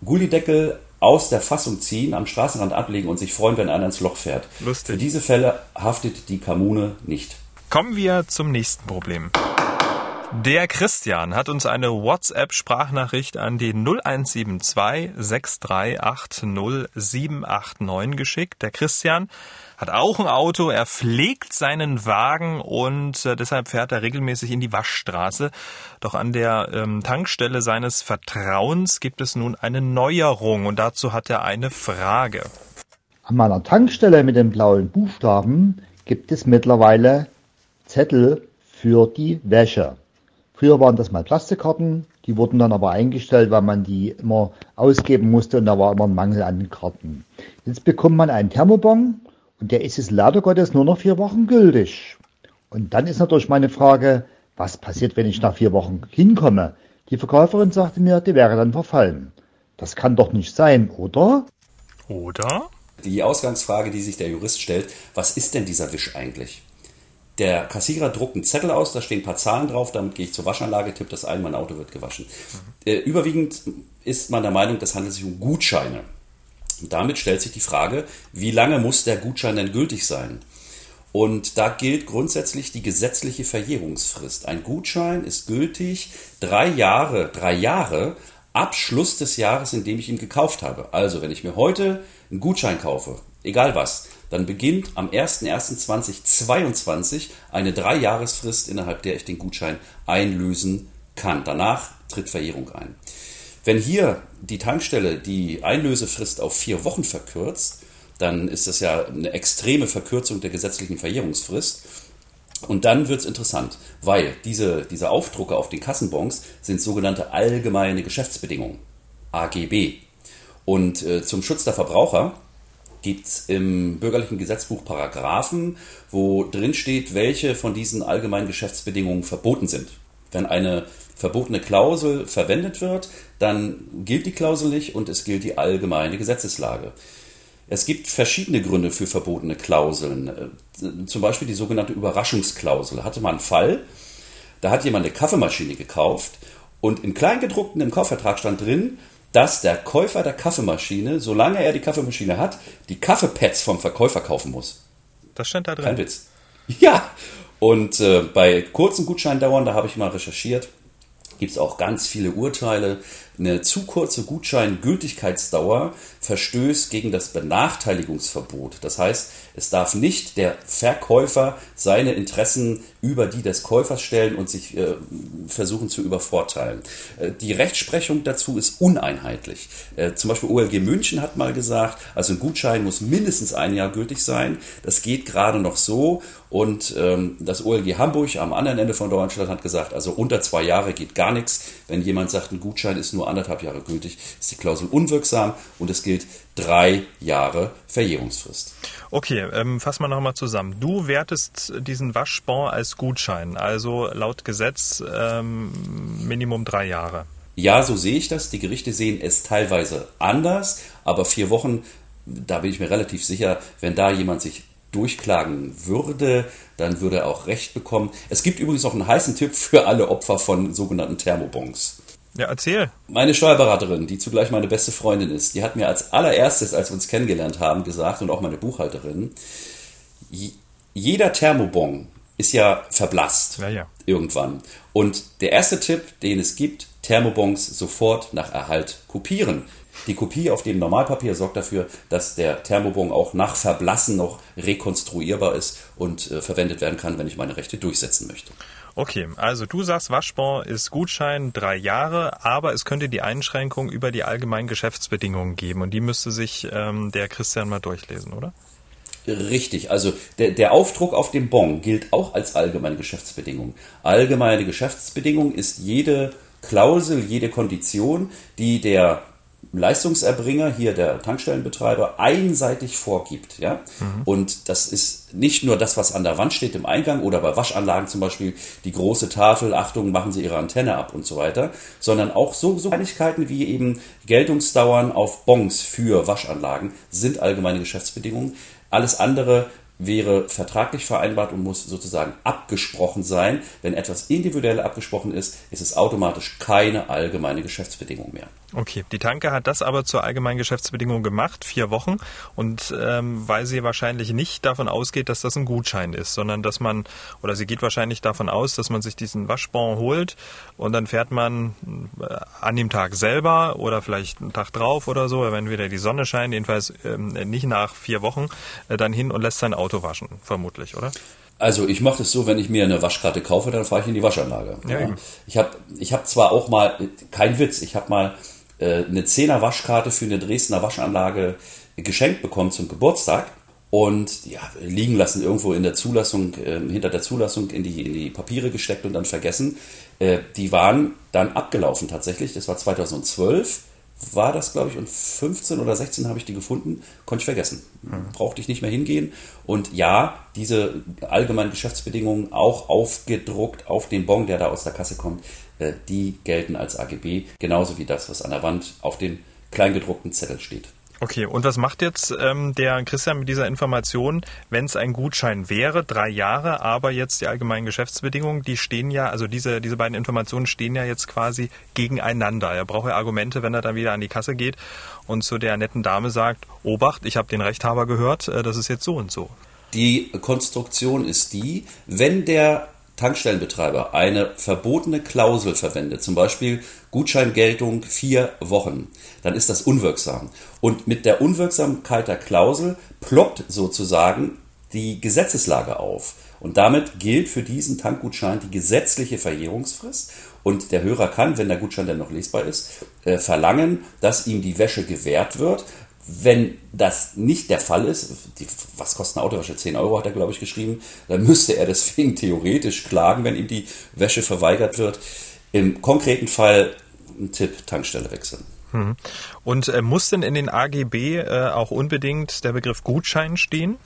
Gullideckel aus der Fassung ziehen, am Straßenrand ablegen und sich freuen, wenn einer ins Loch fährt. Lustig. Für diese Fälle haftet die Kommune nicht. Kommen wir zum nächsten Problem. Der Christian hat uns eine WhatsApp-Sprachnachricht an die 0172 6380 789 geschickt. Der Christian hat auch ein Auto, er pflegt seinen Wagen und äh, deshalb fährt er regelmäßig in die Waschstraße. Doch an der ähm, Tankstelle seines Vertrauens gibt es nun eine Neuerung und dazu hat er eine Frage. An meiner Tankstelle mit den blauen Buchstaben gibt es mittlerweile Zettel für die Wäsche. Früher waren das mal Plastikkarten, die wurden dann aber eingestellt, weil man die immer ausgeben musste und da war immer ein Mangel an Karten. Jetzt bekommt man einen Thermobon und der ist es leider Gottes nur noch vier Wochen gültig. Und dann ist natürlich meine Frage, was passiert, wenn ich nach vier Wochen hinkomme? Die Verkäuferin sagte mir, die wäre dann verfallen. Das kann doch nicht sein, oder? Oder? Die Ausgangsfrage, die sich der Jurist stellt, was ist denn dieser Wisch eigentlich? Der Kassierer druckt einen Zettel aus, da stehen ein paar Zahlen drauf, damit gehe ich zur Waschanlage, tippe das ein, mein Auto wird gewaschen. Mhm. Äh, überwiegend ist man der Meinung, das handelt sich um Gutscheine. Und damit stellt sich die Frage, wie lange muss der Gutschein denn gültig sein? Und da gilt grundsätzlich die gesetzliche Verjährungsfrist. Ein Gutschein ist gültig drei Jahre, drei Jahre ab Schluss des Jahres, in dem ich ihn gekauft habe. Also, wenn ich mir heute einen Gutschein kaufe, egal was, dann beginnt am 01.01.2022 eine Dreijahresfrist, innerhalb der ich den Gutschein einlösen kann. Danach tritt Verjährung ein. Wenn hier die Tankstelle die Einlösefrist auf vier Wochen verkürzt, dann ist das ja eine extreme Verkürzung der gesetzlichen Verjährungsfrist. Und dann wird es interessant, weil diese, diese Aufdrucke auf den Kassenbons sind sogenannte allgemeine Geschäftsbedingungen, AGB. Und äh, zum Schutz der Verbraucher gibt es im bürgerlichen Gesetzbuch Paragraphen, wo drin steht, welche von diesen allgemeinen Geschäftsbedingungen verboten sind. Wenn eine verbotene Klausel verwendet wird, dann gilt die Klausel nicht und es gilt die allgemeine Gesetzeslage. Es gibt verschiedene Gründe für verbotene Klauseln. Äh, zum Beispiel die sogenannte Überraschungsklausel. Hatte man einen Fall, da hat jemand eine Kaffeemaschine gekauft und in Kleingedruckten im Kaufvertrag stand drin, dass der Käufer der Kaffeemaschine, solange er die Kaffeemaschine hat, die Kaffeepads vom Verkäufer kaufen muss. Das stand da drin. Kein Witz. Ja. Und äh, bei kurzen Gutscheindauern, da habe ich mal recherchiert, gibt es auch ganz viele Urteile. Eine zu kurze Gutscheingültigkeitsdauer verstößt gegen das Benachteiligungsverbot. Das heißt, es darf nicht der Verkäufer seine Interessen über die des Käufers stellen und sich äh, versuchen zu übervorteilen. Äh, die Rechtsprechung dazu ist uneinheitlich. Äh, zum Beispiel OLG München hat mal gesagt, also ein Gutschein muss mindestens ein Jahr gültig sein. Das geht gerade noch so. Und ähm, das OLG Hamburg am anderen Ende von Deutschland hat gesagt, also unter zwei Jahre geht gar nichts. Wenn jemand sagt, ein Gutschein ist nur anderthalb Jahre gültig, ist die Klausel unwirksam und es gilt drei Jahre Verjährungsfrist. Okay, ähm, fassen wir nochmal zusammen. Du wertest diesen Waschbon als Gutschein, also laut Gesetz ähm, Minimum drei Jahre. Ja, so sehe ich das. Die Gerichte sehen es teilweise anders, aber vier Wochen, da bin ich mir relativ sicher, wenn da jemand sich durchklagen würde, dann würde er auch Recht bekommen. Es gibt übrigens noch einen heißen Tipp für alle Opfer von sogenannten Thermobons. Ja, erzähl. Meine Steuerberaterin, die zugleich meine beste Freundin ist, die hat mir als allererstes, als wir uns kennengelernt haben, gesagt, und auch meine Buchhalterin, jeder Thermobon ist ja verblasst. Ja, ja. Irgendwann. Und der erste Tipp, den es gibt, Thermobons sofort nach Erhalt kopieren. Die Kopie auf dem Normalpapier sorgt dafür, dass der Thermobon auch nach Verblassen noch rekonstruierbar ist und äh, verwendet werden kann, wenn ich meine Rechte durchsetzen möchte. Okay, also du sagst, Waschbon ist Gutschein drei Jahre, aber es könnte die Einschränkung über die allgemeinen Geschäftsbedingungen geben und die müsste sich ähm, der Christian mal durchlesen, oder? Richtig, also der, der Aufdruck auf dem Bon gilt auch als allgemeine Geschäftsbedingung. Allgemeine Geschäftsbedingung ist jede Klausel, jede Kondition, die der Leistungserbringer, hier der Tankstellenbetreiber, einseitig vorgibt. Ja? Mhm. Und das ist nicht nur das, was an der Wand steht im Eingang oder bei Waschanlagen zum Beispiel die große Tafel, Achtung, machen Sie Ihre Antenne ab und so weiter, sondern auch so, so Kleinigkeiten wie eben Geltungsdauern auf Bons für Waschanlagen sind allgemeine Geschäftsbedingungen. Alles andere wäre vertraglich vereinbart und muss sozusagen abgesprochen sein. Wenn etwas individuell abgesprochen ist, ist es automatisch keine allgemeine Geschäftsbedingung mehr. Okay, die Tanke hat das aber zur allgemeinen Geschäftsbedingung gemacht, vier Wochen. Und ähm, weil sie wahrscheinlich nicht davon ausgeht, dass das ein Gutschein ist, sondern dass man, oder sie geht wahrscheinlich davon aus, dass man sich diesen Waschbon holt und dann fährt man äh, an dem Tag selber oder vielleicht einen Tag drauf oder so, wenn wieder die Sonne scheint, jedenfalls ähm, nicht nach vier Wochen, äh, dann hin und lässt sein Auto waschen, vermutlich, oder? Also ich mache das so, wenn ich mir eine Waschkarte kaufe, dann fahre ich in die Waschanlage. Ja, ja. Ich habe ich hab zwar auch mal, kein Witz, ich habe mal äh, eine 10er Waschkarte für eine Dresdner Waschanlage geschenkt bekommen zum Geburtstag und ja, liegen lassen irgendwo in der Zulassung, äh, hinter der Zulassung in die, in die Papiere gesteckt und dann vergessen. Äh, die waren dann abgelaufen tatsächlich. Das war 2012 war das, glaube ich, und 15 oder 16 habe ich die gefunden, konnte ich vergessen. Mhm. Brauchte ich nicht mehr hingehen. Und ja, diese allgemeinen Geschäftsbedingungen auch aufgedruckt auf den Bon, der da aus der Kasse kommt, äh, die gelten als AGB, genauso wie das, was an der Wand auf dem kleingedruckten Zettel steht. Okay, und was macht jetzt ähm, der Christian mit dieser Information, wenn es ein Gutschein wäre, drei Jahre, aber jetzt die allgemeinen Geschäftsbedingungen, die stehen ja, also diese, diese beiden Informationen stehen ja jetzt quasi gegeneinander. Er braucht ja Argumente, wenn er dann wieder an die Kasse geht und zu der netten Dame sagt, Obacht, ich habe den Rechthaber gehört, äh, das ist jetzt so und so. Die Konstruktion ist die, wenn der Tankstellenbetreiber eine verbotene Klausel verwendet, zum Beispiel Gutscheingeltung vier Wochen, dann ist das unwirksam. Und mit der Unwirksamkeit der Klausel ploppt sozusagen die Gesetzeslage auf. Und damit gilt für diesen Tankgutschein die gesetzliche Verjährungsfrist. Und der Hörer kann, wenn der Gutschein denn noch lesbar ist, äh, verlangen, dass ihm die Wäsche gewährt wird, wenn das nicht der Fall ist, die, was kostet eine Autowäsche? 10 Euro hat er, glaube ich, geschrieben, dann müsste er deswegen theoretisch klagen, wenn ihm die Wäsche verweigert wird. Im konkreten Fall ein Tipp, Tankstelle wechseln. Hm. Und äh, muss denn in den AGB äh, auch unbedingt der Begriff Gutschein stehen?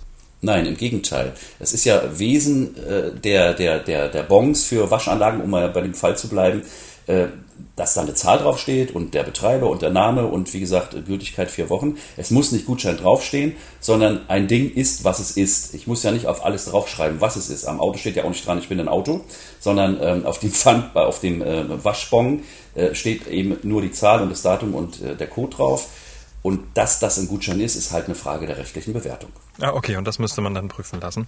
Nein, im Gegenteil. Es ist ja Wesen äh, der, der, der, der Bons für Waschanlagen, um mal bei dem Fall zu bleiben, äh, dass da eine Zahl draufsteht und der Betreiber und der Name und wie gesagt Gültigkeit vier Wochen. Es muss nicht Gutschein draufstehen, sondern ein Ding ist, was es ist. Ich muss ja nicht auf alles draufschreiben, was es ist. Am Auto steht ja auch nicht dran, ich bin ein Auto, sondern ähm, auf dem Pfand, auf dem äh, Waschbon äh, steht eben nur die Zahl und das Datum und äh, der Code drauf. Und dass das ein Gutschein ist, ist halt eine Frage der rechtlichen Bewertung. Ah, okay, und das müsste man dann prüfen lassen.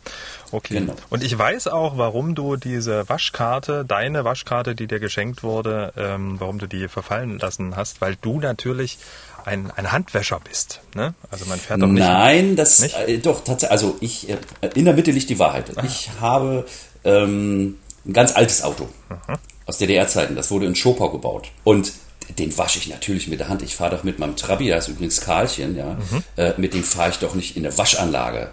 Okay. Genau. Und ich weiß auch, warum du diese Waschkarte, deine Waschkarte, die dir geschenkt wurde, ähm, warum du die verfallen lassen hast, weil du natürlich ein, ein Handwäscher bist. Ne? Also man fährt doch nicht. Nein, das Nicht? Äh, doch tatsächlich. Also ich äh, in der Mitte liegt die Wahrheit. Ich habe ähm, ein ganz altes Auto aus DDR-Zeiten. Das wurde in Schopau gebaut und den wasche ich natürlich mit der Hand. Ich fahre doch mit meinem Trabi, da ist übrigens Karlchen, ja. Äh, mit dem fahre ich doch nicht in eine Waschanlage.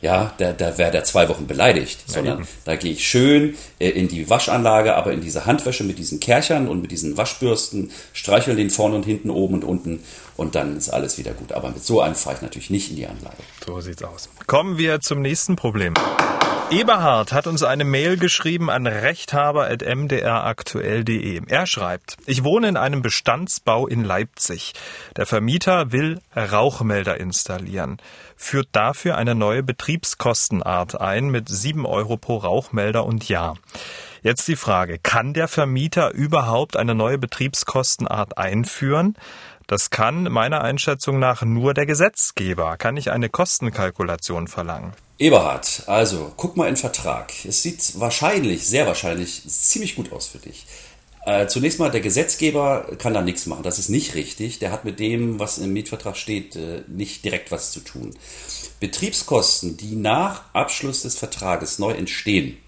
Ja, da, da wäre der zwei Wochen beleidigt, sondern eben. da gehe ich schön äh, in die Waschanlage, aber in diese Handwäsche mit diesen Kerchern und mit diesen Waschbürsten, streichel den vorne und hinten, oben und unten und dann ist alles wieder gut. Aber mit so einem fahre ich natürlich nicht in die Anlage. So sieht's aus. Kommen wir zum nächsten Problem. Eberhard hat uns eine Mail geschrieben an rechthaber.mdraktuell.de. Er schreibt, ich wohne in einem Bestandsbau in Leipzig. Der Vermieter will Rauchmelder installieren, führt dafür eine neue Betriebskostenart ein mit 7 Euro pro Rauchmelder und Jahr. Jetzt die Frage, kann der Vermieter überhaupt eine neue Betriebskostenart einführen? Das kann meiner Einschätzung nach nur der Gesetzgeber. Kann ich eine Kostenkalkulation verlangen? Eberhard, also guck mal in Vertrag. Es sieht wahrscheinlich, sehr wahrscheinlich, ziemlich gut aus für dich. Äh, zunächst mal, der Gesetzgeber kann da nichts machen. Das ist nicht richtig. Der hat mit dem, was im Mietvertrag steht, äh, nicht direkt was zu tun. Betriebskosten, die nach Abschluss des Vertrages neu entstehen,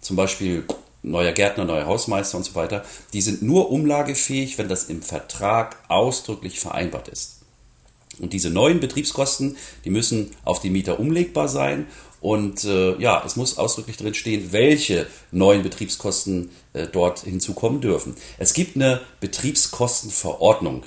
zum Beispiel neuer Gärtner, neuer Hausmeister und so weiter, die sind nur umlagefähig, wenn das im Vertrag ausdrücklich vereinbart ist. Und diese neuen Betriebskosten, die müssen auf die Mieter umlegbar sein. Und äh, ja, es muss ausdrücklich drin stehen, welche neuen Betriebskosten äh, dort hinzukommen dürfen. Es gibt eine Betriebskostenverordnung.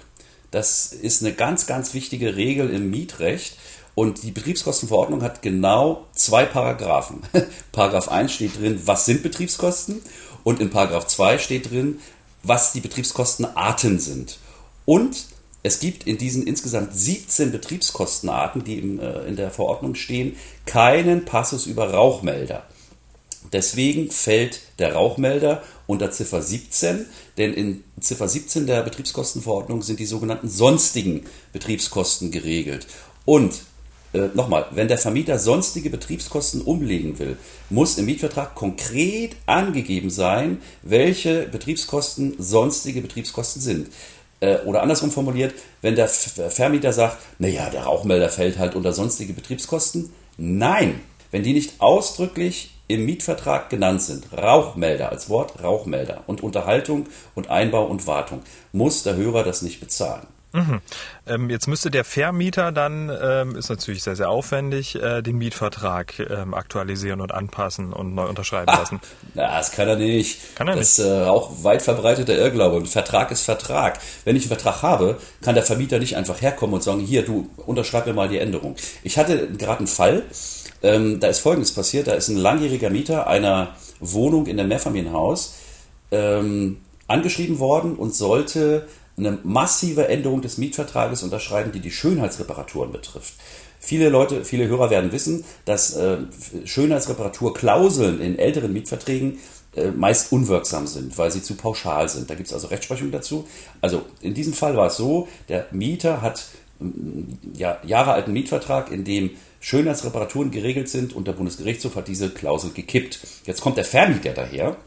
Das ist eine ganz, ganz wichtige Regel im Mietrecht. Und die Betriebskostenverordnung hat genau zwei Paragraphen. Paragraph 1 steht drin, was sind Betriebskosten? Und in Paragraph 2 steht drin, was die Betriebskostenarten sind. Und es gibt in diesen insgesamt 17 Betriebskostenarten, die im, äh, in der Verordnung stehen, keinen Passus über Rauchmelder. Deswegen fällt der Rauchmelder unter Ziffer 17, denn in Ziffer 17 der Betriebskostenverordnung sind die sogenannten sonstigen Betriebskosten geregelt. Und äh, nochmal, wenn der Vermieter sonstige Betriebskosten umlegen will, muss im Mietvertrag konkret angegeben sein, welche Betriebskosten sonstige Betriebskosten sind. Äh, oder andersrum formuliert, wenn der Vermieter sagt, naja, der Rauchmelder fällt halt unter sonstige Betriebskosten. Nein, wenn die nicht ausdrücklich im Mietvertrag genannt sind, Rauchmelder als Wort Rauchmelder und Unterhaltung und Einbau und Wartung, muss der Hörer das nicht bezahlen. Ähm, jetzt müsste der Vermieter dann, ähm, ist natürlich sehr, sehr aufwendig, äh, den Mietvertrag ähm, aktualisieren und anpassen und neu unterschreiben lassen. Na, das kann er nicht. Kann er das ist äh, auch weit verbreiteter Irrglaube. Ein Vertrag ist Vertrag. Wenn ich einen Vertrag habe, kann der Vermieter nicht einfach herkommen und sagen, hier, du unterschreib mir mal die Änderung. Ich hatte gerade einen Fall, ähm, da ist Folgendes passiert. Da ist ein langjähriger Mieter einer Wohnung in einem Mehrfamilienhaus ähm, angeschrieben worden und sollte eine massive Änderung des Mietvertrages unterschreiben, die die Schönheitsreparaturen betrifft. Viele Leute, viele Hörer werden wissen, dass äh, Schönheitsreparaturklauseln in älteren Mietverträgen äh, meist unwirksam sind, weil sie zu pauschal sind. Da gibt es also Rechtsprechung dazu. Also in diesem Fall war es so, der Mieter hat mm, ja, jahrealten Mietvertrag, in dem Schönheitsreparaturen geregelt sind und der Bundesgerichtshof hat diese Klausel gekippt. Jetzt kommt der Vermieter daher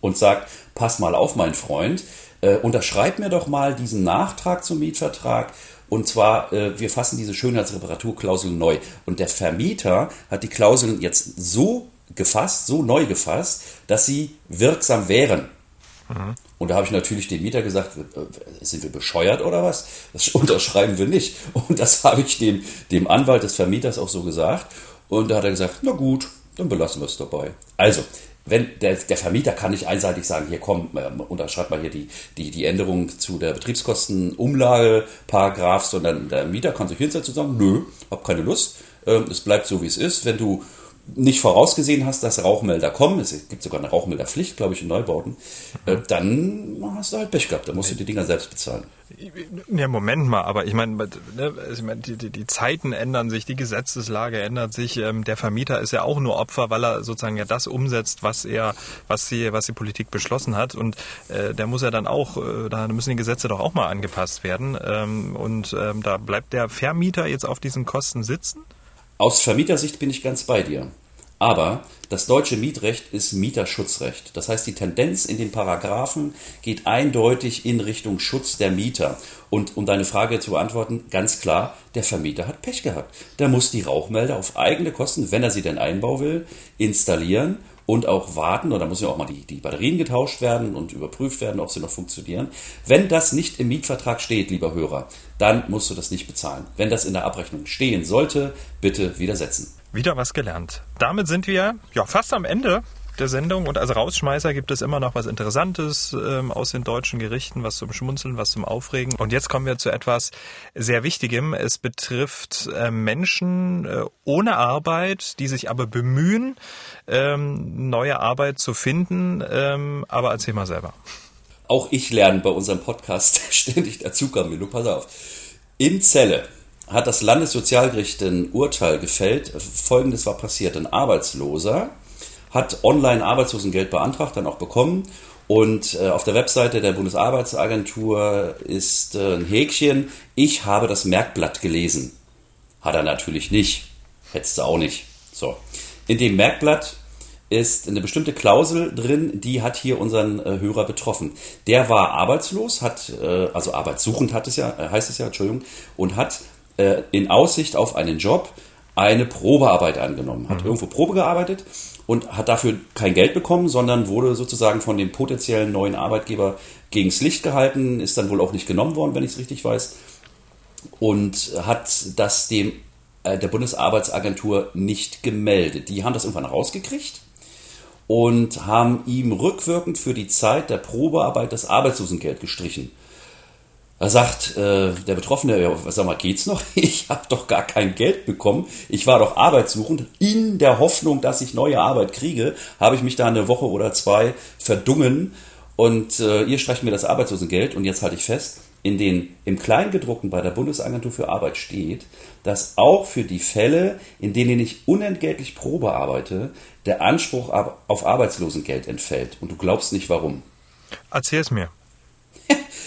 und sagt, pass mal auf, mein Freund, äh, unterschreib mir doch mal diesen Nachtrag zum Mietvertrag. Und zwar, äh, wir fassen diese Schönheitsreparaturklausel neu. Und der Vermieter hat die Klauseln jetzt so gefasst, so neu gefasst, dass sie wirksam wären. Und da habe ich natürlich dem Mieter gesagt, äh, sind wir bescheuert oder was? Das unterschreiben wir nicht. Und das habe ich dem, dem Anwalt des Vermieters auch so gesagt. Und da hat er gesagt, na gut, dann belassen wir es dabei. Also, wenn der, der Vermieter kann nicht einseitig sagen, hier komm, äh, unterschreib mal hier die, die, die Änderung zu der Betriebskostenumlage, Paragraph, sondern der Mieter kann sich hinsetzen und sagen, nö, hab keine Lust, ähm, es bleibt so wie es ist. Wenn du nicht vorausgesehen hast, dass Rauchmelder kommen, es gibt sogar eine Rauchmelderpflicht, glaube ich, in Neubauten, äh, dann hast du halt Pech gehabt, dann musst du die Dinger selbst bezahlen. Ja, Moment mal, aber ich meine, ne, ich mein, die, die, die Zeiten ändern sich, die Gesetzeslage ändert sich. Ähm, der Vermieter ist ja auch nur Opfer, weil er sozusagen ja das umsetzt, was er, was die, was die Politik beschlossen hat. Und äh, der muss ja dann auch, äh, da müssen die Gesetze doch auch mal angepasst werden. Ähm, und ähm, da bleibt der Vermieter jetzt auf diesen Kosten sitzen? Aus Vermietersicht bin ich ganz bei dir. Aber das deutsche Mietrecht ist Mieterschutzrecht. Das heißt, die Tendenz in den Paragraphen geht eindeutig in Richtung Schutz der Mieter. Und um deine Frage zu beantworten, ganz klar, der Vermieter hat Pech gehabt. Der muss die Rauchmelder auf eigene Kosten, wenn er sie denn einbauen will, installieren und auch warten, oder muss ja auch mal die, die Batterien getauscht werden und überprüft werden, ob sie noch funktionieren. Wenn das nicht im Mietvertrag steht, lieber Hörer, dann musst du das nicht bezahlen. Wenn das in der Abrechnung stehen sollte, bitte widersetzen. Wieder was gelernt. Damit sind wir ja fast am Ende der Sendung und als Rausschmeißer gibt es immer noch was Interessantes ähm, aus den deutschen Gerichten, was zum Schmunzeln, was zum Aufregen. Und jetzt kommen wir zu etwas sehr Wichtigem. Es betrifft äh, Menschen äh, ohne Arbeit, die sich aber bemühen, ähm, neue Arbeit zu finden. Ähm, aber erzähl mal selber. Auch ich lerne bei unserem Podcast ständig dazu, Camillo. Pass auf. In Celle hat das Landessozialgericht ein Urteil gefällt. Folgendes war passiert. Ein Arbeitsloser hat online Arbeitslosengeld beantragt, dann auch bekommen. Und äh, auf der Webseite der Bundesarbeitsagentur ist äh, ein Häkchen, ich habe das Merkblatt gelesen. Hat er natürlich nicht. Hättest du auch nicht. So. In dem Merkblatt ist eine bestimmte Klausel drin, die hat hier unseren äh, Hörer betroffen. Der war arbeitslos, hat, äh, also arbeitssuchend hat es ja, äh, heißt es ja, Entschuldigung, und hat äh, in Aussicht auf einen Job eine Probearbeit angenommen, hat mhm. irgendwo Probe gearbeitet und hat dafür kein Geld bekommen, sondern wurde sozusagen von dem potenziellen neuen Arbeitgeber gegens Licht gehalten, ist dann wohl auch nicht genommen worden, wenn ich es richtig weiß, und hat das dem äh, der Bundesarbeitsagentur nicht gemeldet. Die haben das irgendwann rausgekriegt und haben ihm rückwirkend für die Zeit der Probearbeit das Arbeitslosengeld gestrichen. Da sagt äh, der Betroffene, ja, sag mal, geht's noch? Ich habe doch gar kein Geld bekommen. Ich war doch arbeitssuchend. In der Hoffnung, dass ich neue Arbeit kriege, habe ich mich da eine Woche oder zwei verdungen und äh, ihr streicht mir das Arbeitslosengeld und jetzt halte ich fest, in den im Kleingedruckten bei der Bundesagentur für Arbeit steht, dass auch für die Fälle, in denen ich unentgeltlich Probe arbeite, der Anspruch auf Arbeitslosengeld entfällt. Und du glaubst nicht warum. Erzähl es mir.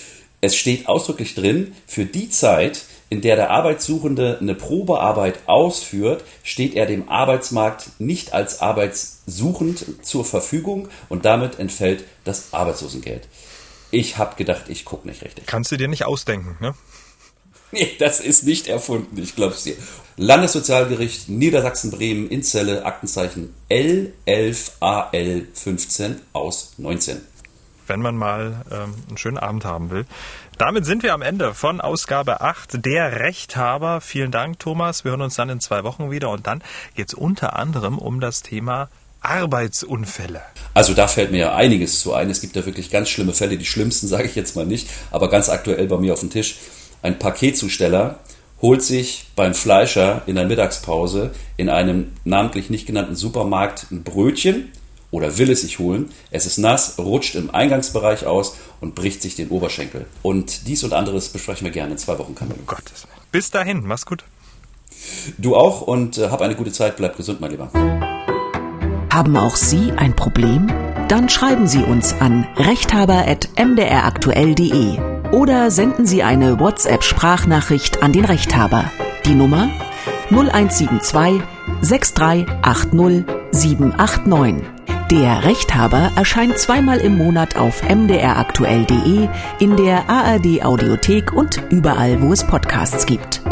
Es steht ausdrücklich drin, für die Zeit, in der der Arbeitssuchende eine Probearbeit ausführt, steht er dem Arbeitsmarkt nicht als arbeitssuchend zur Verfügung und damit entfällt das Arbeitslosengeld. Ich habe gedacht, ich gucke nicht richtig. Kannst du dir nicht ausdenken, ne? Nee, das ist nicht erfunden, ich glaube es dir. Landessozialgericht Niedersachsen-Bremen in Zelle, Aktenzeichen L11AL15 aus 19 wenn man mal ähm, einen schönen Abend haben will. Damit sind wir am Ende von Ausgabe 8 der Rechthaber. Vielen Dank, Thomas. Wir hören uns dann in zwei Wochen wieder und dann geht es unter anderem um das Thema Arbeitsunfälle. Also da fällt mir ja einiges zu ein. Es gibt ja wirklich ganz schlimme Fälle. Die schlimmsten sage ich jetzt mal nicht, aber ganz aktuell bei mir auf dem Tisch. Ein Paketzusteller holt sich beim Fleischer in der Mittagspause in einem namentlich nicht genannten Supermarkt ein Brötchen oder will es sich holen. Es ist nass, rutscht im Eingangsbereich aus und bricht sich den Oberschenkel. Und dies und anderes besprechen wir gerne in zwei Wochen, Camillo. Gottes Bis dahin, mach's gut. Du auch und äh, hab eine gute Zeit. Bleib gesund, mein Lieber. Haben auch Sie ein Problem? Dann schreiben Sie uns an rechthaber.mdraktuell.de oder senden Sie eine WhatsApp-Sprachnachricht an den Rechthaber. Die Nummer 0172 6380 789. Der Rechthaber erscheint zweimal im Monat auf mdraktuell.de, in der ARD Audiothek und überall, wo es Podcasts gibt.